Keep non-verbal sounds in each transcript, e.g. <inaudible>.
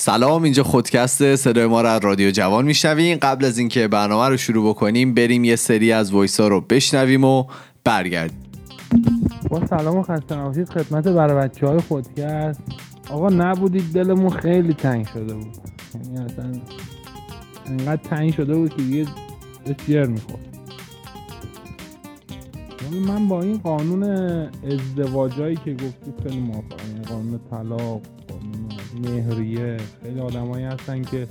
سلام اینجا خودکست صدای ما رو از رادیو جوان میشنویم قبل از اینکه برنامه رو شروع بکنیم بریم یه سری از وایس ها رو بشنویم و برگردیم. با سلام و خسته نباشید خدمت برای بچه های خودکست. آقا نبودید دلمون خیلی تنگ شده بود. یعنی اصلا انقدر تنگ شده بود که دیگه جر می‌خورد. یعنی من با این قانون ازدواجایی که گفتید خیلی موافقم. یعنی قانون طلاق مهریه. خیلی آدمایی هستن که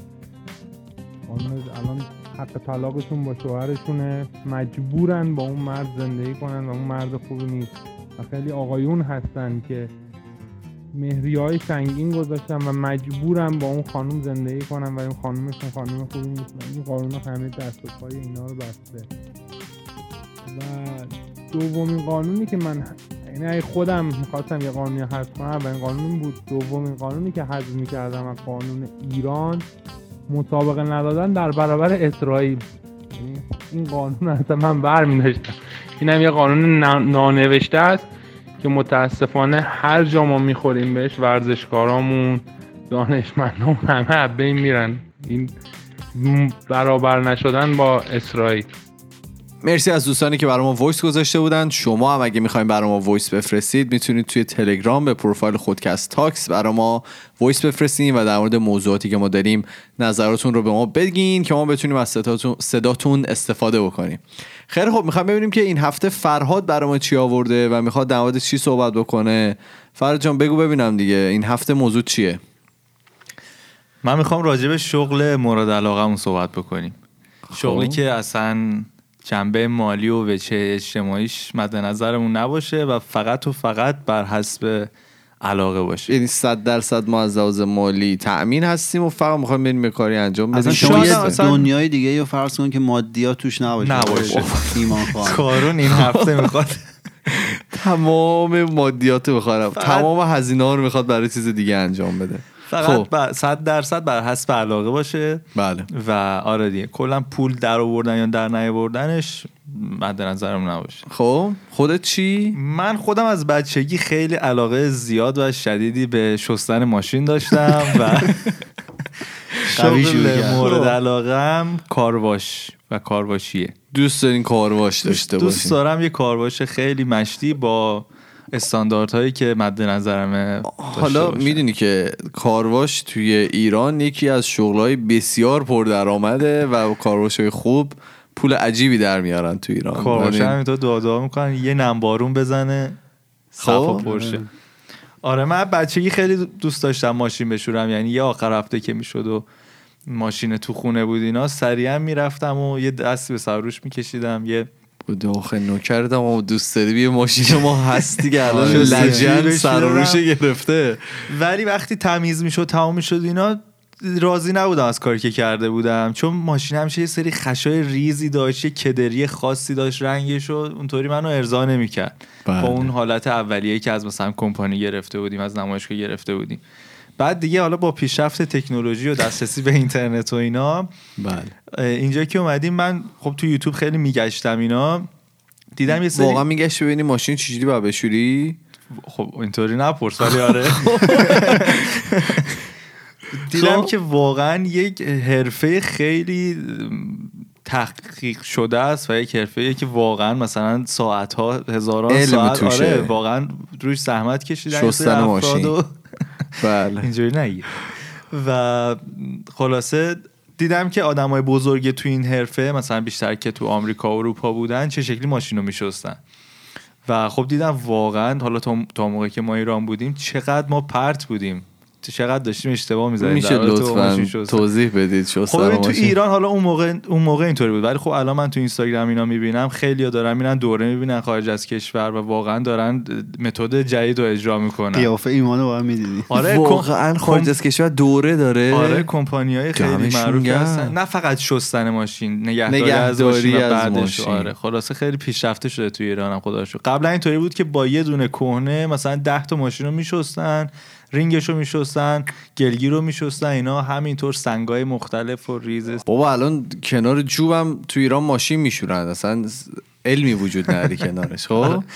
الان حق طلاقشون با شوهرشونه. مجبورن با اون مرد زندگی کنن و اون مرد خوبی نیست. و خیلی آقایون هستن که مهری های سنگین گذاشتن و مجبورن با اون خانم زندگی کنن و این خانومشون خانم خوبی نیست. این قانون همه دست و پای اینا رو بسته. و دومین قانونی که من یعنی خودم می‌خواستم یه قانونی حذف کنم و این قانون بود. دومین قانونی که حذف می‌کردم از قانون ایران مسابقه ندادن در برابر اسرائیل. یعنی این قانون اصلا من بر می این هم یه قانون نانوشته است که متاسفانه هر جا ما می‌خوریم بهش ورزشکارامون دانشمندان همه بین میرن. این برابر نشدن با اسرائیل. مرسی از دوستانی که برای ما voice گذاشته بودن. شما هم اگه می‌خواین برای ما voice بفرستید می‌تونید توی تلگرام به پروفایل خودکست تاکس برای ما voice بفرستین و در مورد موضوعاتی که ما داریم نظراتون رو به ما بگین که ما بتونیم از صداتون استفاده بکنیم. خیلی خوب می‌خوام ببینیم که این هفته فرهاد برای ما چی آورده و می‌خواد در مورد چی صحبت بکنه. فرهاد جان بگو ببینم دیگه این هفته موضوع چیه؟ من می‌خوام راجع به شغل مورد علاقه صحبت بکنیم. شغلی خب. که اصلا جنبه مالی و وچه اجتماعیش مد نظرمون نباشه و فقط و فقط بر حسب علاقه باشه. یعنی صد درصد ما از لحاظ مالی تأمین هستیم و فقط می‌خوایم بریم به کاری انجام بدیم. شما یه دنیای دیگه یا فرض کن که مادیات توش نباشه. نباشه. ایمان کارون این هفته می‌خواد. تمام مادیات بخوام تمام هزینه رو می‌خواد برای چیز دیگه انجام بده. فقط خب. صد درصد بر حسب علاقه باشه. بله. و آره دیگه کلا پول در آوردن یا در نیاوردنش مد نظرم نباشه. خب خودت چی؟ من خودم از بچگی خیلی علاقه زیاد و شدیدی به شستن ماشین داشتم و <laughs> شغل مورد علاقم کارواش و کارواشیه دوست دارین کارواش داشته باشین. دوست دارم یه کارواش خیلی مشتی با استانداردهایی که مد نظرمه حالا می‌دونی که کارواش توی ایران یکی از شغلهای بسیار پردرآمده و کارواش های خوب پول عجیبی در میارن تو ایران. کارواش یعنی همینطور دعا می‌کنن یه نمبارون بزنه صفا خب. پرشه. آره من بچگی خیلی دوست داشتم ماشین بشورم یعنی یه آخر هفته که می‌شد و ماشین تو خونه بود اینا سریعا می‌رفتم و یه دستی به سروش میکشیدم یه داخل نکردم و دوست داری بیا ماشین ما هستی که الان آره، لجن سراروش گرفته. ولی وقتی تمیز می‌شد تمام می‌شد اینا راضی نبودم از کاری که کرده بودم چون ماشین همیشه یه سری خشای ریزی داشت یه کدری خاصی داشت رنگش و اونطوری منو ارضا نمی‌کرد. با بله. اون حالت اولیه که از مثلا کمپانی گرفته بودیم از نمایشگاه گرفته بودیم. بعد دیگه حالا با پیشرفت تکنولوژی و دسترسی به اینترنت و اینا بله. اینجا که اومدیم من خب تو یوتیوب خیلی میگشتم اینا دیدم یه سری واقعا میگشت ببینی ماشین چجوری باید بشوری؟ خب اینطوری نپرس ولی آره. <laughs> دیدم خب. که واقعا یک حرفه خیلی تحقیق شده است و یک حرفه که واقعا مثلا ساعت ها هزاران ساعت آره واقعا روش زحمت کشیدن شستن ماشین. بله. اینجوری نگیر و خلاصه دیدم که های بزرگ تو این حرفه مثلا بیشتر که تو آمریکا و اروپا بودن چه شکلی ماشین رو میشستن. و خب دیدم واقعا حالا تا موقعی که ما ایران بودیم چقدر ما پرت بودیم. چقدر داشتیم اشتباه می‌زدیم. میشه لطفا توضیح بدید شو خب تو ایران حالا اون موقع اون موقع اینطوری بود. ولی خب الان من تو اینستاگرام اینا می‌بینم خیلی دارن میرن دوره می‌بینن خارج از کشور و واقعا دارن متد جدید رو اجرا می‌کنن. قیافه ایمانو با می‌دیدی. آره واقعا خارج از کشور دوره داره. آره های خیلی معروف هستن. نه فقط شستن ماشین نگهداری, از ماشین, از ماشین. آره خلاصه خیلی پیشرفته شده تو ایران هم خدا قبلا اینطوری بود که با یه دونه کهنه مثلا 10 تا ماشین رو میشستن. رینگش رو میشستن گلگی رو میشستن اینا همینطور سنگای مختلف و ریز. بابا الان کنار جوبم تو ایران ماشین میشورن اصلا علمی وجود نداره کنارش خب؟ <laughs>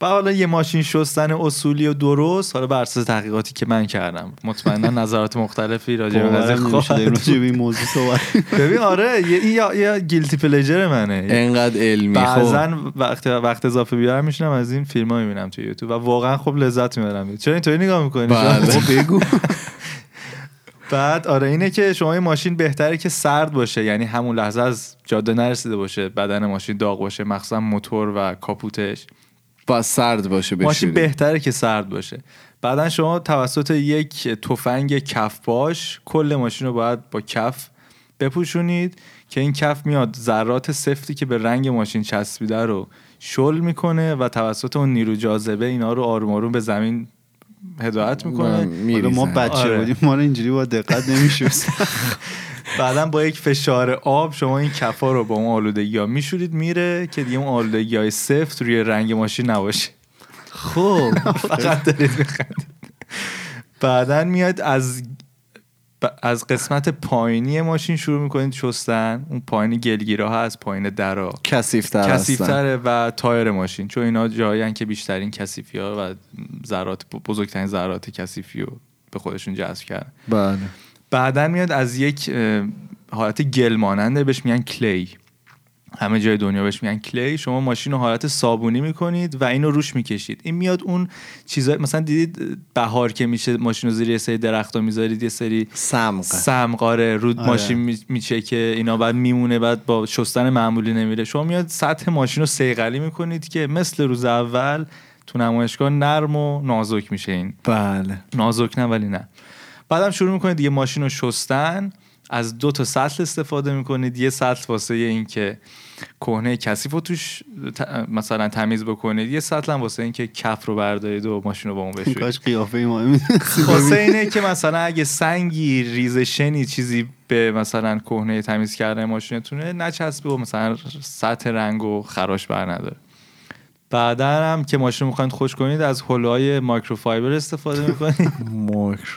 و حالا یه ماشین شستن اصولی و درست حالا بر اساس تحقیقاتی که من کردم. مطمئنا نظرات مختلفی راجع به قضیه این موضوع صحبت. <laughs> ببین آره یا یا گیلتی پلژر منه. انقدر علمی خب. بعضا وقت وقت اضافه بیارم میشنم از این فیلم ها می‌بینم تو یوتیوب و واقعا خب لذت می‌برم. چرا اینطوری نگاه می‌کنی؟ بله. بگو. <laughs> بعد آره اینه که شما این ماشین بهتره که سرد باشه یعنی همون لحظه از جاده نرسیده باشه بدن ماشین داغ باشه مخصوصا موتور و کاپوتش. با سرد باشه ماشین بشوری بهتره که سرد باشه بعدا شما توسط یک تفنگ کف باش کل ماشین رو باید با کف بپوشونید که این کف میاد ذرات سفتی که به رنگ ماشین چسبیده رو شل می‌کنه و توسط اون نیرو جاذبه اینا رو آروم آروم به زمین هدایت می‌کنه. ما بچه آره. بودیم ما رو اینجوری با دقت نمی‌شد <laughs> بعدا با یک فشار آب شما این کفا رو با اون آلودگی ها میشورید میره که دیگه اون آلودگی های سفت روی رنگ ماشین نباشه. خب. <laughs> فقط دارید بخندید بعدا میاد از از قسمت پایینی ماشین شروع می‌کنید شستن. اون پایین گلگیرا هست پایین درا. کثیفتر هستن. کثیفتره و تایر ماشین. چون اینا جایی که بیشترین کثیفی ها و ذرات بزرگترین ذرات کثیفی رو به خودشون جذب کردن. بله. بعدا میاد از یک حالت گل ماننده بهش میگن کلی. همه جای دنیا بهش میگن کلی. شما ماشین رو حالت صابونی می‌کنید و اینو روش می‌کشید. این میاد اون چیزا مثلا دیدید بهار که میشه ماشین رو زیر یه سری درخت می‌ذارید یه سری سمق سمقاره رود آره. ماشین می- میچکه اینا بعد میمونه بعد با شستن معمولی نمیره. شما میاد سطح ماشین رو سیقلی می‌کنید که مثل روز اول تو نمایشگاه نرم و نازک میشه این. بله. نازک نه ولی نه. بعدم شروع می‌کنید یه ماشین رو شستن از دو تا سطل استفاده می‌کنید یه سطل واسه این که کهنه کثیف رو توش ت- مثلا تمیز بکنید یه سطل هم واسه این که کف رو بردارید و ماشین رو با اون بشورید کاش قیافه ما. <laughs> واسه اینه که مثلا اگه سنگی ریزشنی چیزی به مثلا کهنه تمیز کردن ماشینتونه نچسبه و مثلا سطح رنگ و خراش بر نداره بعدا هم که ماشین می‌خواید خوش کنید از هلوهای مایکروفایبر استفاده می‌کنید.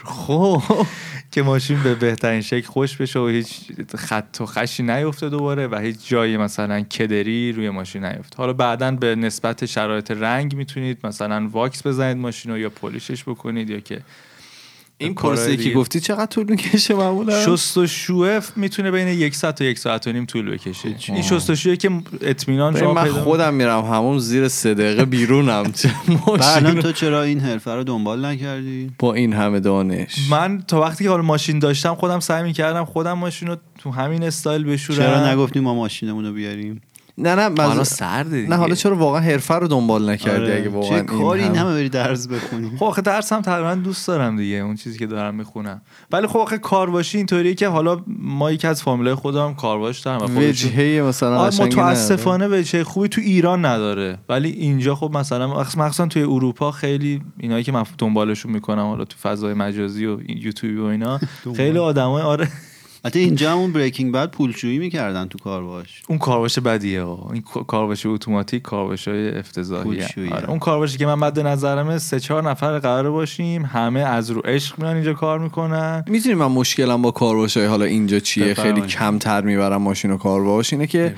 خب <laughs> که ماشین به بهترین شکل خوش بشه و هیچ خط و خشی نیفته دوباره و هیچ جایی مثلا کدری روی ماشین نیفته. حالا بعدا به نسبت شرایط رنگ می‌تونید مثلا واکس بزنید ماشین رو یا پولیشش بکنید یا که این پرسه که. گفتی چقدر طول می‌کشه معمولا؟ شست و شوه می‌تونه بین یک ساعت تا یک ساعت و نیم طول بکشه. این شست و شویه که اطمینان شما من خودم میرم همون زیر سه دقیقه بیرونم. <laughs> بعدم ماشین تو چرا این حرفه رو دنبال نکردی؟ با این همه دانش. من تا وقتی که حالا ماشین داشتم خودم سعی می‌کردم خودم ماشین رو تو همین استایل بشورم. چرا نگفتیم ما ماشینمون رو بیاریم؟ نه نه مز... حالا سرده نه حالا چرا واقعا حرفه رو دنبال نکردی آره. اگه واقعا چه کاری هم- همه بری درس بخونی؟ خب آخه درسم تقریبا دوست دارم دیگه اون چیزی که دارم می‌خونم. ولی خب آخه کارباشی اینطوریه که حالا ما یکی از فامیلای خودم کارباش دارم وجهه مثلا متاسفانه وجه خوبی تو ایران نداره. ولی اینجا خب مثلا مخص- مخصوصا توی اروپا خیلی اینایی که من دنبالشون می‌کنم حالا تو فضای مجازی و یوتیوب و اینا خیلی آدمای آره. حتی اینجا همون بریکینگ بعد پولشویی می‌کردن تو کار باش اون کارواش بدیه ها این کارواش اتوماتیک کارواش های افتضاحیه. آره. اون کارواشی که من مد نظرمه سه چهار نفر قرار باشیم همه از رو عشق میان اینجا کار می‌کنن. می‌دونی من مشکلم با کارواش های حالا اینجا چیه؟ خیلی. کمتر می‌برم ماشین و کارواش. اینه که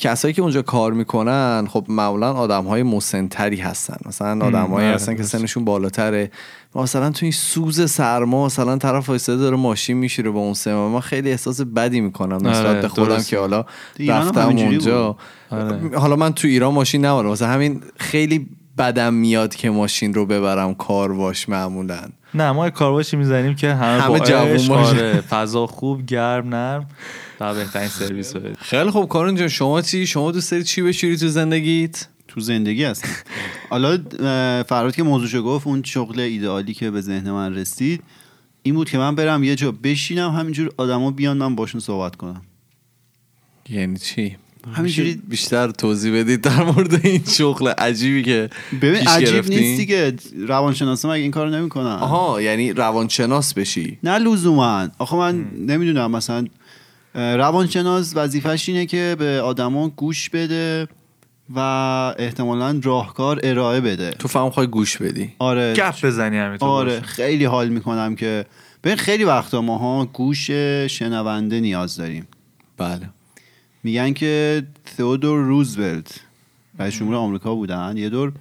کسایی که اونجا کار می‌کنن خب معمولا آدم های مسنتری هستن. مثلا آدمایی آره، هستن که. سنشون بالاتره. مثلا تو این سوز سرما مثلا طرف وایساده داره ماشین میشیره با اون سما من خیلی احساس بدی می‌کنم نسبت آره، به خودم. که حالا رفتم اونجا. آره. حالا من تو ایران ماشین ندارم واسه همین خیلی بدم میاد که ماشین رو ببرم کارواش معمولا. نه ما کارواشی می‌زنیم که همه, همه جوون باشه. آره، فضا خوب گرم نرم. و بهترین سرویس رو بدیم. خیلی خوب کارون جان شما چی؟ شما دوست داری چی بشوری تو زندگیت؟ تو زندگی هستم. حالا فراد که موضوعشو گفت اون شغل ایدئالی که به ذهن من رسید این بود که من برم یه جا بشینم همینجور آدما بیان من باشون صحبت کنم. یعنی چی؟ همینجوری- میشه بیشتر توضیح بدید در مورد این شغل عجیبی که ببین پیش عجیب گرفتین؟ نیست دیگه. روانشناسا مگه این کارو نمی‌کنن؟ آها یعنی روانشناس بشی. نه لزوما. آخه من نمی‌دونم مثلا روانشناس وظیفش اینه که به آدما گوش بده و احتمالا راهکار ارائه بده. تو فهم خواهی گوش بدی. آره. گپ بزنی همینطور آره باشه. خیلی حال می‌کنم که ببین خیلی وقتا ماها گوش شنونده نیاز داریم. بله. میگن که تئودور روزولت رئیس جمهور آمریکا بودن. یه دور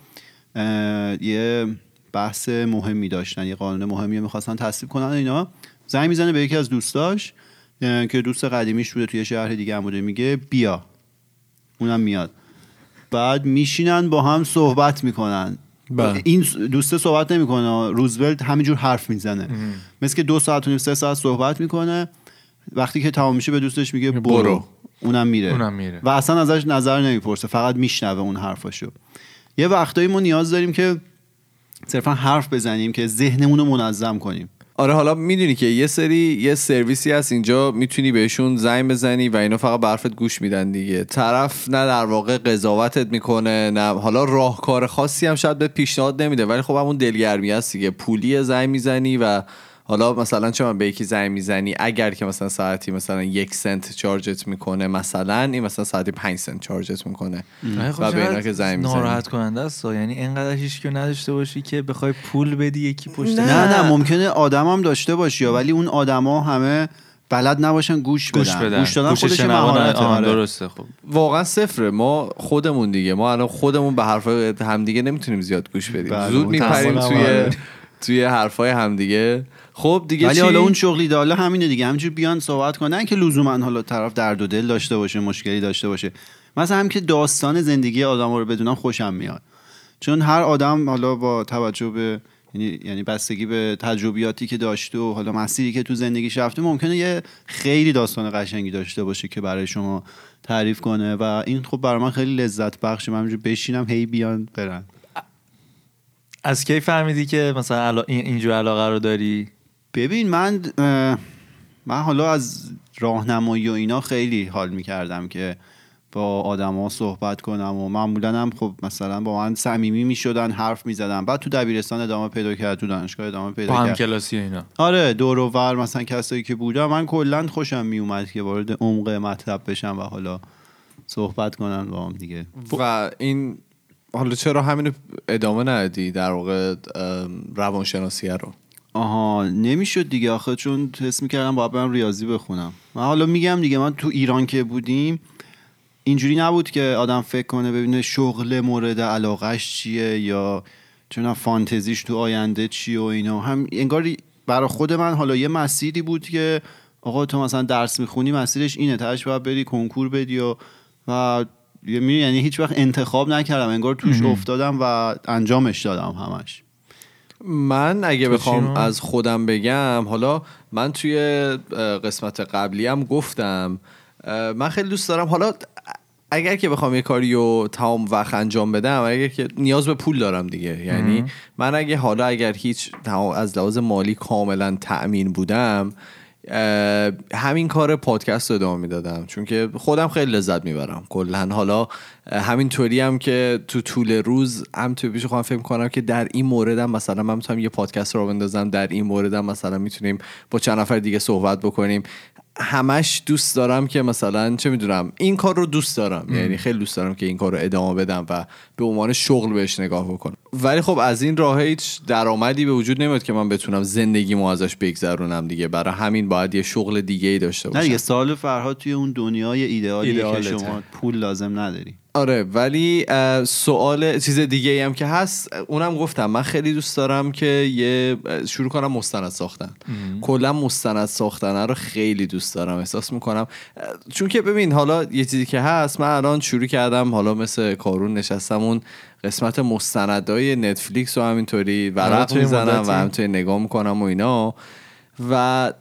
یه بحث مهمی داشتن یه قانون مهمی رو می‌خواستن تصویب کنن اینا. زنگ می‌زنه به یکی از دوستاش که دوست قدیمیش بوده توی شهر دیگه هم بوده میگه بیا. اونم میاد. بعد میشینن با هم صحبت می‌کنن. بله. این دوسته صحبت نمی‌کنه روزولت همینجور حرف می‌زنه. مثل که دو ساعت و نیم سه ساعت صحبت می‌کنه. وقتی که تمام میشه به دوستش میگه برو, برو. اونم میره. اونم میره. و اصلا ازش نظر نمی‌پرسه. فقط میشنوه اون حرفاشو. یه وقتایی ما نیاز داریم که صرفا حرف بزنیم که ذهنمون رو منظم کنیم. آره حالا می‌دونی که یه سری یه سرویسی هست اینجا می‌تونی بهشون زنگ بزنی و اینا فقط برفت گوش میدن دیگه. طرف نه در واقع قضاوتت می‌کنه نه حالا راهکار خاصی هم شاید به پیشنهاد نمیده ولی خب همون دلگرمی هست دیگه. پولی زنگ می‌زنی و حالا مثلا چه من به یکی زنگ می‌زنی اگر که مثلا ساعتی مثلا یک سنت چارجت می‌کنه مثلا این مثلا ساعتی پنج سنت چارجت می‌کنه. خب و به اینا که زنگ می‌زنی. ناراحت کننده است یعنی اینقدر هیچ که نداشته باشی که بخوای پول بدی یکی پشت نه. نه نه ممکنه آدم هم داشته باشی ولی اون آدما همه بلد نباشن گوش بدن. گوش بدن. گوش دادن خودش آه، آره. درسته خب. واقعا صفره. ما خودمون دیگه. ما الان خودمون به حرفای همدیگه نمی‌تونیم زیاد گوش بدیم. بله، زود میپریم توی. توی حرفای همدیگه. خب دیگه ولی چی؟ حالا اون شغلی داله همینه دیگه. همینجور بیان صحبت کنن که لزوما حالا طرف درد و دل داشته باشه مشکلی داشته باشه. مثلا هم که داستان زندگی آدم رو بدونم خوشم میاد. چون هر آدم حالا با توجه به یعنی یعنی بستگی به تجربیاتی که داشته و حالا مسیری که تو زندگیش رفته ممکنه یه خیلی داستان قشنگی داشته باشه که برای شما تعریف کنه. و این خب برای من خیلی لذت بخشه. من بشینم هی بیان برن. از کی فهمیدی که مثلا علا... این- اینجور علاقه رو داری؟ ببین من من حالا از راهنمایی و اینا خیلی حال می‌کردم که با آدما صحبت کنم و معمولا هم خب مثلا با من صمیمی می‌شدن حرف می‌زدن. بعد تو دبیرستان ادامه پیدا کرد تو دانشگاه ادامه پیدا با هم کرد. کلاسی و اینا. آره دور و ور مثلا کسایی که بودم من کلا خوشم میومد که وارد عمق مطلب بشم و حالا صحبت کنن با هم دیگه. و این حالا چرا همینو ادامه ندادی در واقع ام، روانشناسیه رو؟ آها نمی‌شد دیگه آخه چون حس می‌کردم باید برم ریاضی بخونم. من حالا میگم دیگه من تو ایران که بودیم اینجوری نبود که آدم فکر کنه ببینه شغل مورد علاقش چیه یا چون فانتزیش تو آینده چیه و اینا. هم انگار برای خود من حالا یه مسیری بود که آقا تو مثلا درس می‌خونی مسیرش اینه تاش باید بری کنکور بدی و و یعنی هیچ وقت انتخاب نکردم انگار توش افتادم و انجامش دادم همش. من اگه بخوام؟ از خودم بگم حالا من توی قسمت قبلی هم گفتم من خیلی دوست دارم حالا اگر که بخوام یه کاری رو تمام وقت انجام بدم اگر که نیاز به پول دارم دیگه. یعنی من اگه حالا اگر هیچ از لحاظ مالی کاملا تأمین بودم همین کار پادکست رو ادامه می‌دادم. چون که خودم خیلی لذت می‌برم. کلا حالا همین طوری هم که تو طول روز هم تو پیش خودم فکر کنم که در این مورد هم مثلا من می‌تونم یه پادکست رو بندازم. در این مورد هم مثلا می‌تونیم با چند نفر دیگه صحبت بکنیم. همش دوست دارم که مثلا چه می‌دونم این کار رو دوست دارم. یعنی خیلی دوست دارم که این کار رو ادامه بدم و به عنوان شغل بهش نگاه بکنم. ولی خب از این راه هیچ درآمدی به وجود نمیاد که من بتونم زندگیمو ازش بگذرونم دیگه. برای همین باید یه شغل دیگه ای داشته نه باشم. دیگه سال فرهاد توی اون دنیای ایدئالی که. شما پول لازم نداری. آره ولی سوال چیز دیگه ای هم که هست اونم گفتم من خیلی دوست دارم که یه شروع کنم مستند ساختن. کلا مستند ساختن رو خیلی دوست دارم احساس می‌کنم. چون که ببین حالا یه چیزی که هست من الان شروع کردم حالا مثل کارون نشستم اون قسمت مستندای نتفلیکس و همینطوری ورق می‌زنم. و همینطوری نگاه می‌کنم و اینا. و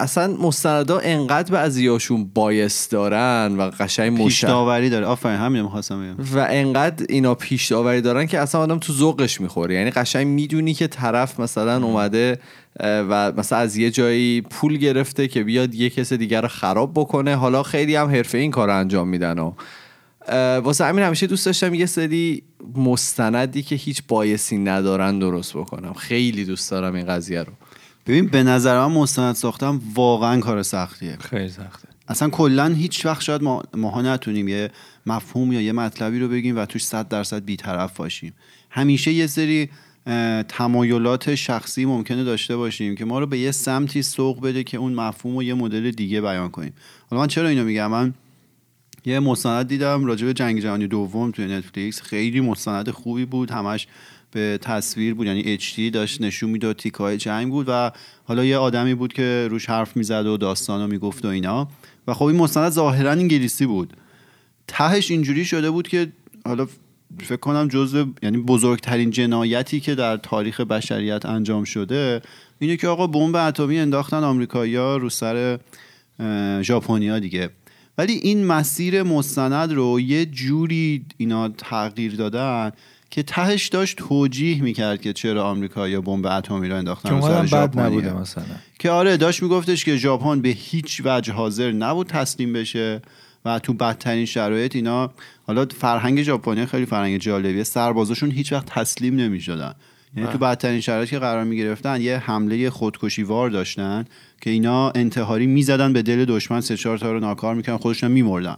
اصلا مستندا انقدر بعضیاشون بایس دارن و قشنگ مشخص داوری داره. آفرین همین می‌خواستم بگم. و انقدر اینا پیش داوری دارن که اصلا آدم تو ذوقش می‌خوره. یعنی قشنگ می‌دونی که طرف مثلا اومده و مثلا از یه جایی پول گرفته که بیاد یه کس دیگر رو خراب بکنه. حالا خیلی هم حرفه این کار رو انجام میدن و واسه همین همیشه دوست داشتم یه سری مستندی که هیچ بایسی ندارن درست بکنم. خیلی دوست دارم این قضیه رو. ببین به نظر من مستند ساختن واقعا کار سختیه. خیلی سخته. اصلا کلا هیچ وقت شاید ما ماها نتونیم یه مفهوم یا یه مطلبی رو بگیم و توش صد درصد بیطرف باشیم. همیشه یه سری تمایلات شخصی ممکنه داشته باشیم که ما رو به یه سمتی سوق بده که اون مفهوم رو یه مدل دیگه بیان کنیم. حالا من چرا اینو میگم؟ من یه مستند دیدم راجع به جنگ جهانی دوم توی نتفلیکس. خیلی مستند خوبی بود. همش به تصویر بود یعنی HD داشت نشون می‌داد تیکای جنگ بود و حالا یه آدمی بود که روش حرف می‌زد و داستانو می‌گفت و اینا. و خب این مستند ظاهرا انگلیسی بود. تهش اینجوری شده بود که حالا فکر کنم جزو یعنی بزرگترین جنایتی که در تاریخ بشریت انجام شده اینه که آقا بمب اتمی انداختن آمریکایی‌ها رو سر ژاپنیا دیگه. ولی این مسیر مستند رو یه جوری اینا تغییر دادن که تهش داشت توجیه می‌کرد که چرا آمریکایی‌ها بمب اتمی رو انداختن سر. نبوده مثلا. که آره داشت میگفتش که ژاپن به هیچ وجه حاضر نبود تسلیم بشه و تو بدترین شرایط اینا حالا فرهنگ ژاپنی خیلی فرهنگ جالبیه سربازاشون هیچ وقت تسلیم نمی‌شدن. یعنی تو بدترین شرایط که قرار می‌گرفتن یه حمله خودکشی وار داشتن که اینا انتحاری می‌زدن به دل دشمن سه چهار تا رو ناکار می‌کنن خودشون میمردن.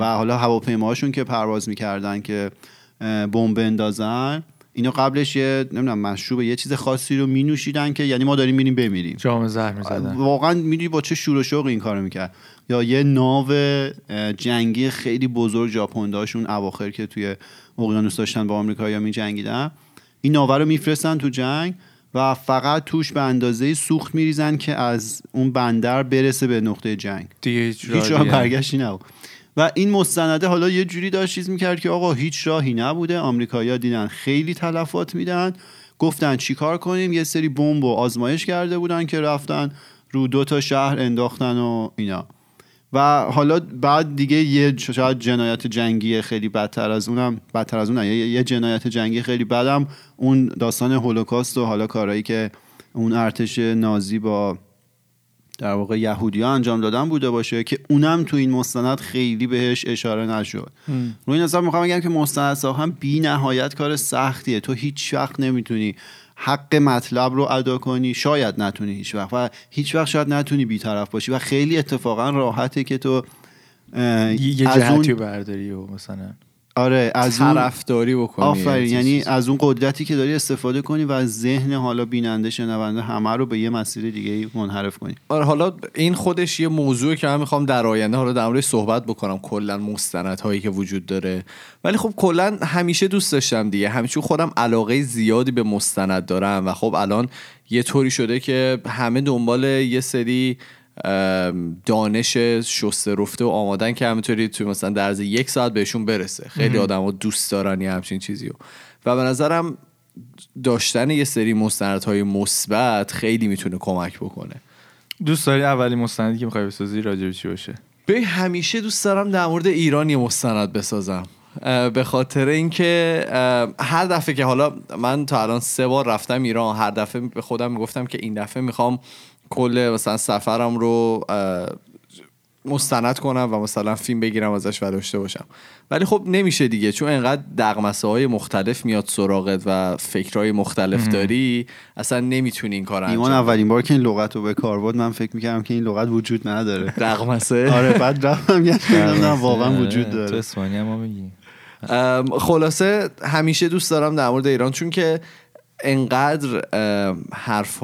و حالا هواپیماهاشون که پرواز می‌کردن که بمب اندازن اینا قبلش یه نمی‌دونم مشروب یه چیز خاصی رو مینوشیدن که یعنی ما داریم میریم بمیریم. جام زهر می‌زدن. واقعا می‌دونی با چه شور و شوق این کارو می‌کرد. یا یه ناو جنگی خیلی بزرگ ژاپن داشت اون اواخر که توی اقیانوس داشتن با آمریکایی‌ها میجنگیدن. این ناوه رو میفرستن تو جنگ و فقط توش به اندازه سوخت میریزن که از اون بندر برسه به نقطه جنگ. دیگه هیچ راه برگشتی نبود. و این مستنده حالا یه جوری داشت چیز می‌کرد که آقا هیچ راهی نبوده. آمریکایی‌ها دیدن خیلی تلفات میدن. گفتن چیکار کنیم؟ یه سری بمب و آزمایش کرده بودن که رفتن رو دو تا شهر انداختن و اینا. و حالا بعد دیگه یه شاید جنایت جنگی خیلی بدتر از اونم بدتر از اون یه جنایت جنگی خیلی بدم. اون داستان هولوکاست و حالا کارهایی که اون ارتش نازی با در واقع یهودی ها انجام دادن بوده باشه که اونم تو این مستند خیلی بهش اشاره نشد. رو این حساب می‌خوام بگم که مستند هم بی نهایت کار سختیه. تو هیچ وقت نمی‌تونی حق مطلب رو ادا کنی. شاید نتونی هیچ وقت و هیچ وقت شاید نتونی بیطرف باشی و خیلی اتفاقا راحته که تو یه جهتی برداری و مثلا آره از اون طرفداری بکنی آفرین یعنی چیز. از اون قدرتی که داری استفاده کنی و از ذهن حالا بیننده شنونده همه رو به یه مسیر دیگه منحرف کنی. آره حالا این خودش یه موضوعی که من می‌خوام در آینده حالا در صحبت بکنم کلا مستندهایی که وجود داره. ولی خب کلا همیشه دوست داشتم دیگه. همیشه خودم علاقه زیادی به مستند دارم و خب الان یه طوری شده که همه دنبال یه سری دانش شسته رفته و آمادن که همینطوری توی مثلا در عرض یک ساعت بهشون برسه. خیلی آدم دوست دارن یه همچین چیزی رو و به نظرم داشتن یه سری مستندهای مثبت خیلی می‌تونه کمک بکنه. دوست داری اولین مستندی که می‌خوای بسازی راجع به چی باشه؟ به همیشه دوست دارم در مورد ایران یه مستند بسازم. به خاطر اینکه هر دفعه که حالا من تا الان سه بار رفتم ایران هر دفعه به خودم می‌گفتم که این دفعه می‌خوام کل مثلا سفرم رو مستند کنم و مثلا فیلم بگیرم ازش و داشته باشم. ولی خب نمیشه دیگه چون انقدر دغمسه های مختلف میاد سراغت و فکرهای مختلف داری اصلا نمی‌تونی این کار ایمان انجام اولین بار که این لغت رو به کار برد من فکر می‌کردم که این لغت وجود نداره. دغمسه؟ <laughs> آره بعد رفتم دیدم واقعا وجود تو داره. اسپانیا ما میگیم خلاصه همیشه دوست دارم در مورد ایران چون که انقدر حرف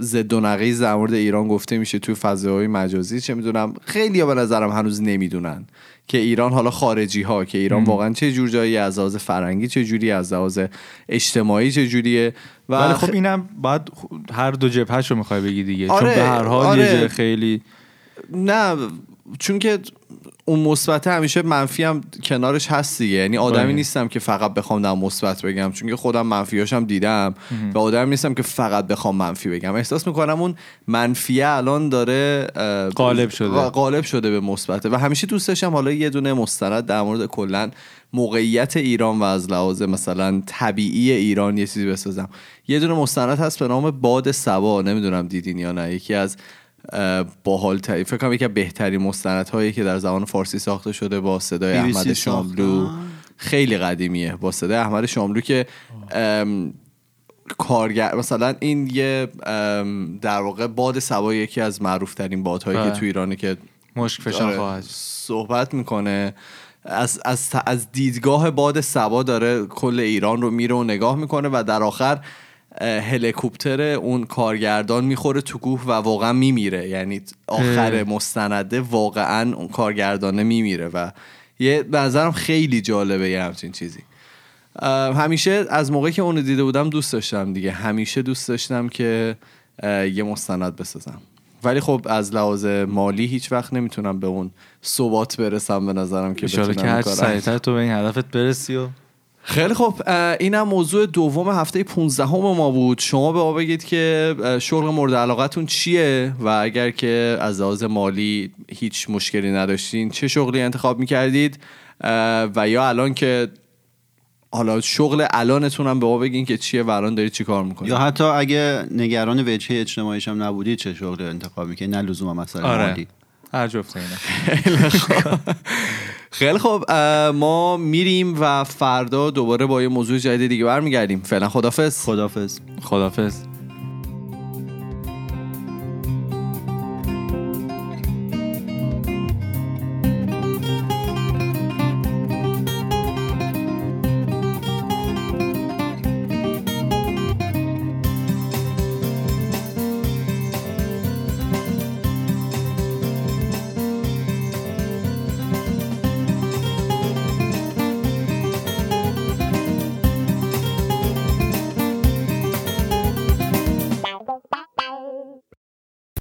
ضد و نقیض در مورد ایران گفته میشه توی فضاهای مجازی. چه می‌دونم خیلی به نظرم هنوز نمی‌دونن که ایران حالا خارجی ها که ایران واقعا چه جور جایی از لحاظ فرنگی چه جوری از لحاظ اجتماعی چه جوریه و ولی خب اینم باید خ- هر دو جبهش رو می‌خوای بگی دیگه. آره، چون به هر حال آره. یه خیلی نه چون که اون مثبت همیشه منفی هم کنارش هست دیگه. یعنی آدمی آره. نیستم که فقط بخوام در مثبت بگم چون که خودم منفیاشم دیدم و آدمی نیستم که فقط بخوام منفی بگم. احساس می‌کنم اون منفیه الان داره غالب شده. غالب شده به مثبته. و همیشه دوست داشتم حالا یه دونه مستند در مورد کلا موقعیت ایران و از لحاظ مثلا طبیعی ایران یه چیزی بسازم. یه دونه مستند هست به نام باد سبا. نمی‌دونم دیدین یا نه. یکی از باحال ترین فکر کنم یکی بهترین مستندهایی که در زبان فارسی ساخته شده با صدای احمد. شاملو. خیلی قدیمیه با صدای احمد شاملو که کارگر مثلا این یه در واقع باد سبا یکی از معروف ترین بادهایی که بله. تو ایرانه که مشک فشان خواهد صحبت می‌کنه از, از, از دیدگاه باد سبا داره کل ایران رو میره و نگاه می‌کنه و در آخر هلیکوپتر اون کارگردان می‌خوره تو کوه و واقعا میمیره. یعنی آخر. مستنده واقعا اون کارگردانه میمیره و یه به نظرم خیلی جالبه یه همچین چیزی. همیشه از موقعی که اونو دیده بودم دوست داشتم دیگه. همیشه دوست داشتم که یه مستند بسازم. ولی خب از لحاظ مالی هیچ وقت نمی‌تونم به اون ثبات برسم به نظرم که بتونم که هر تو به این هدفت برسی و خیلی خب اینم موضوع دوم هفته 15 ما بود. شما به ما بگید که شغل مورد علاقتون چیه؟ و اگر که از لحاظ مالی هیچ مشکلی نداشتین چه شغلی انتخاب می‌کردید؟ و یا الان که حالا شغل الانتون هم به ما بگین که چیه و الان دارید چی کار می‌کنید؟ یا حتی اگه نگران وجهه اجتماعیش هم نبودی چه شغل انتخاب می‌کنی نه لزوما مثلا آره. مالی. هر جفت اینا. <laughs> <laughs> خیلی خب اه، ما میریم و فردا دوباره با یه موضوع جدید دیگه برمیگردیم. فعلا خدافظ. خدافظ. خدافظ.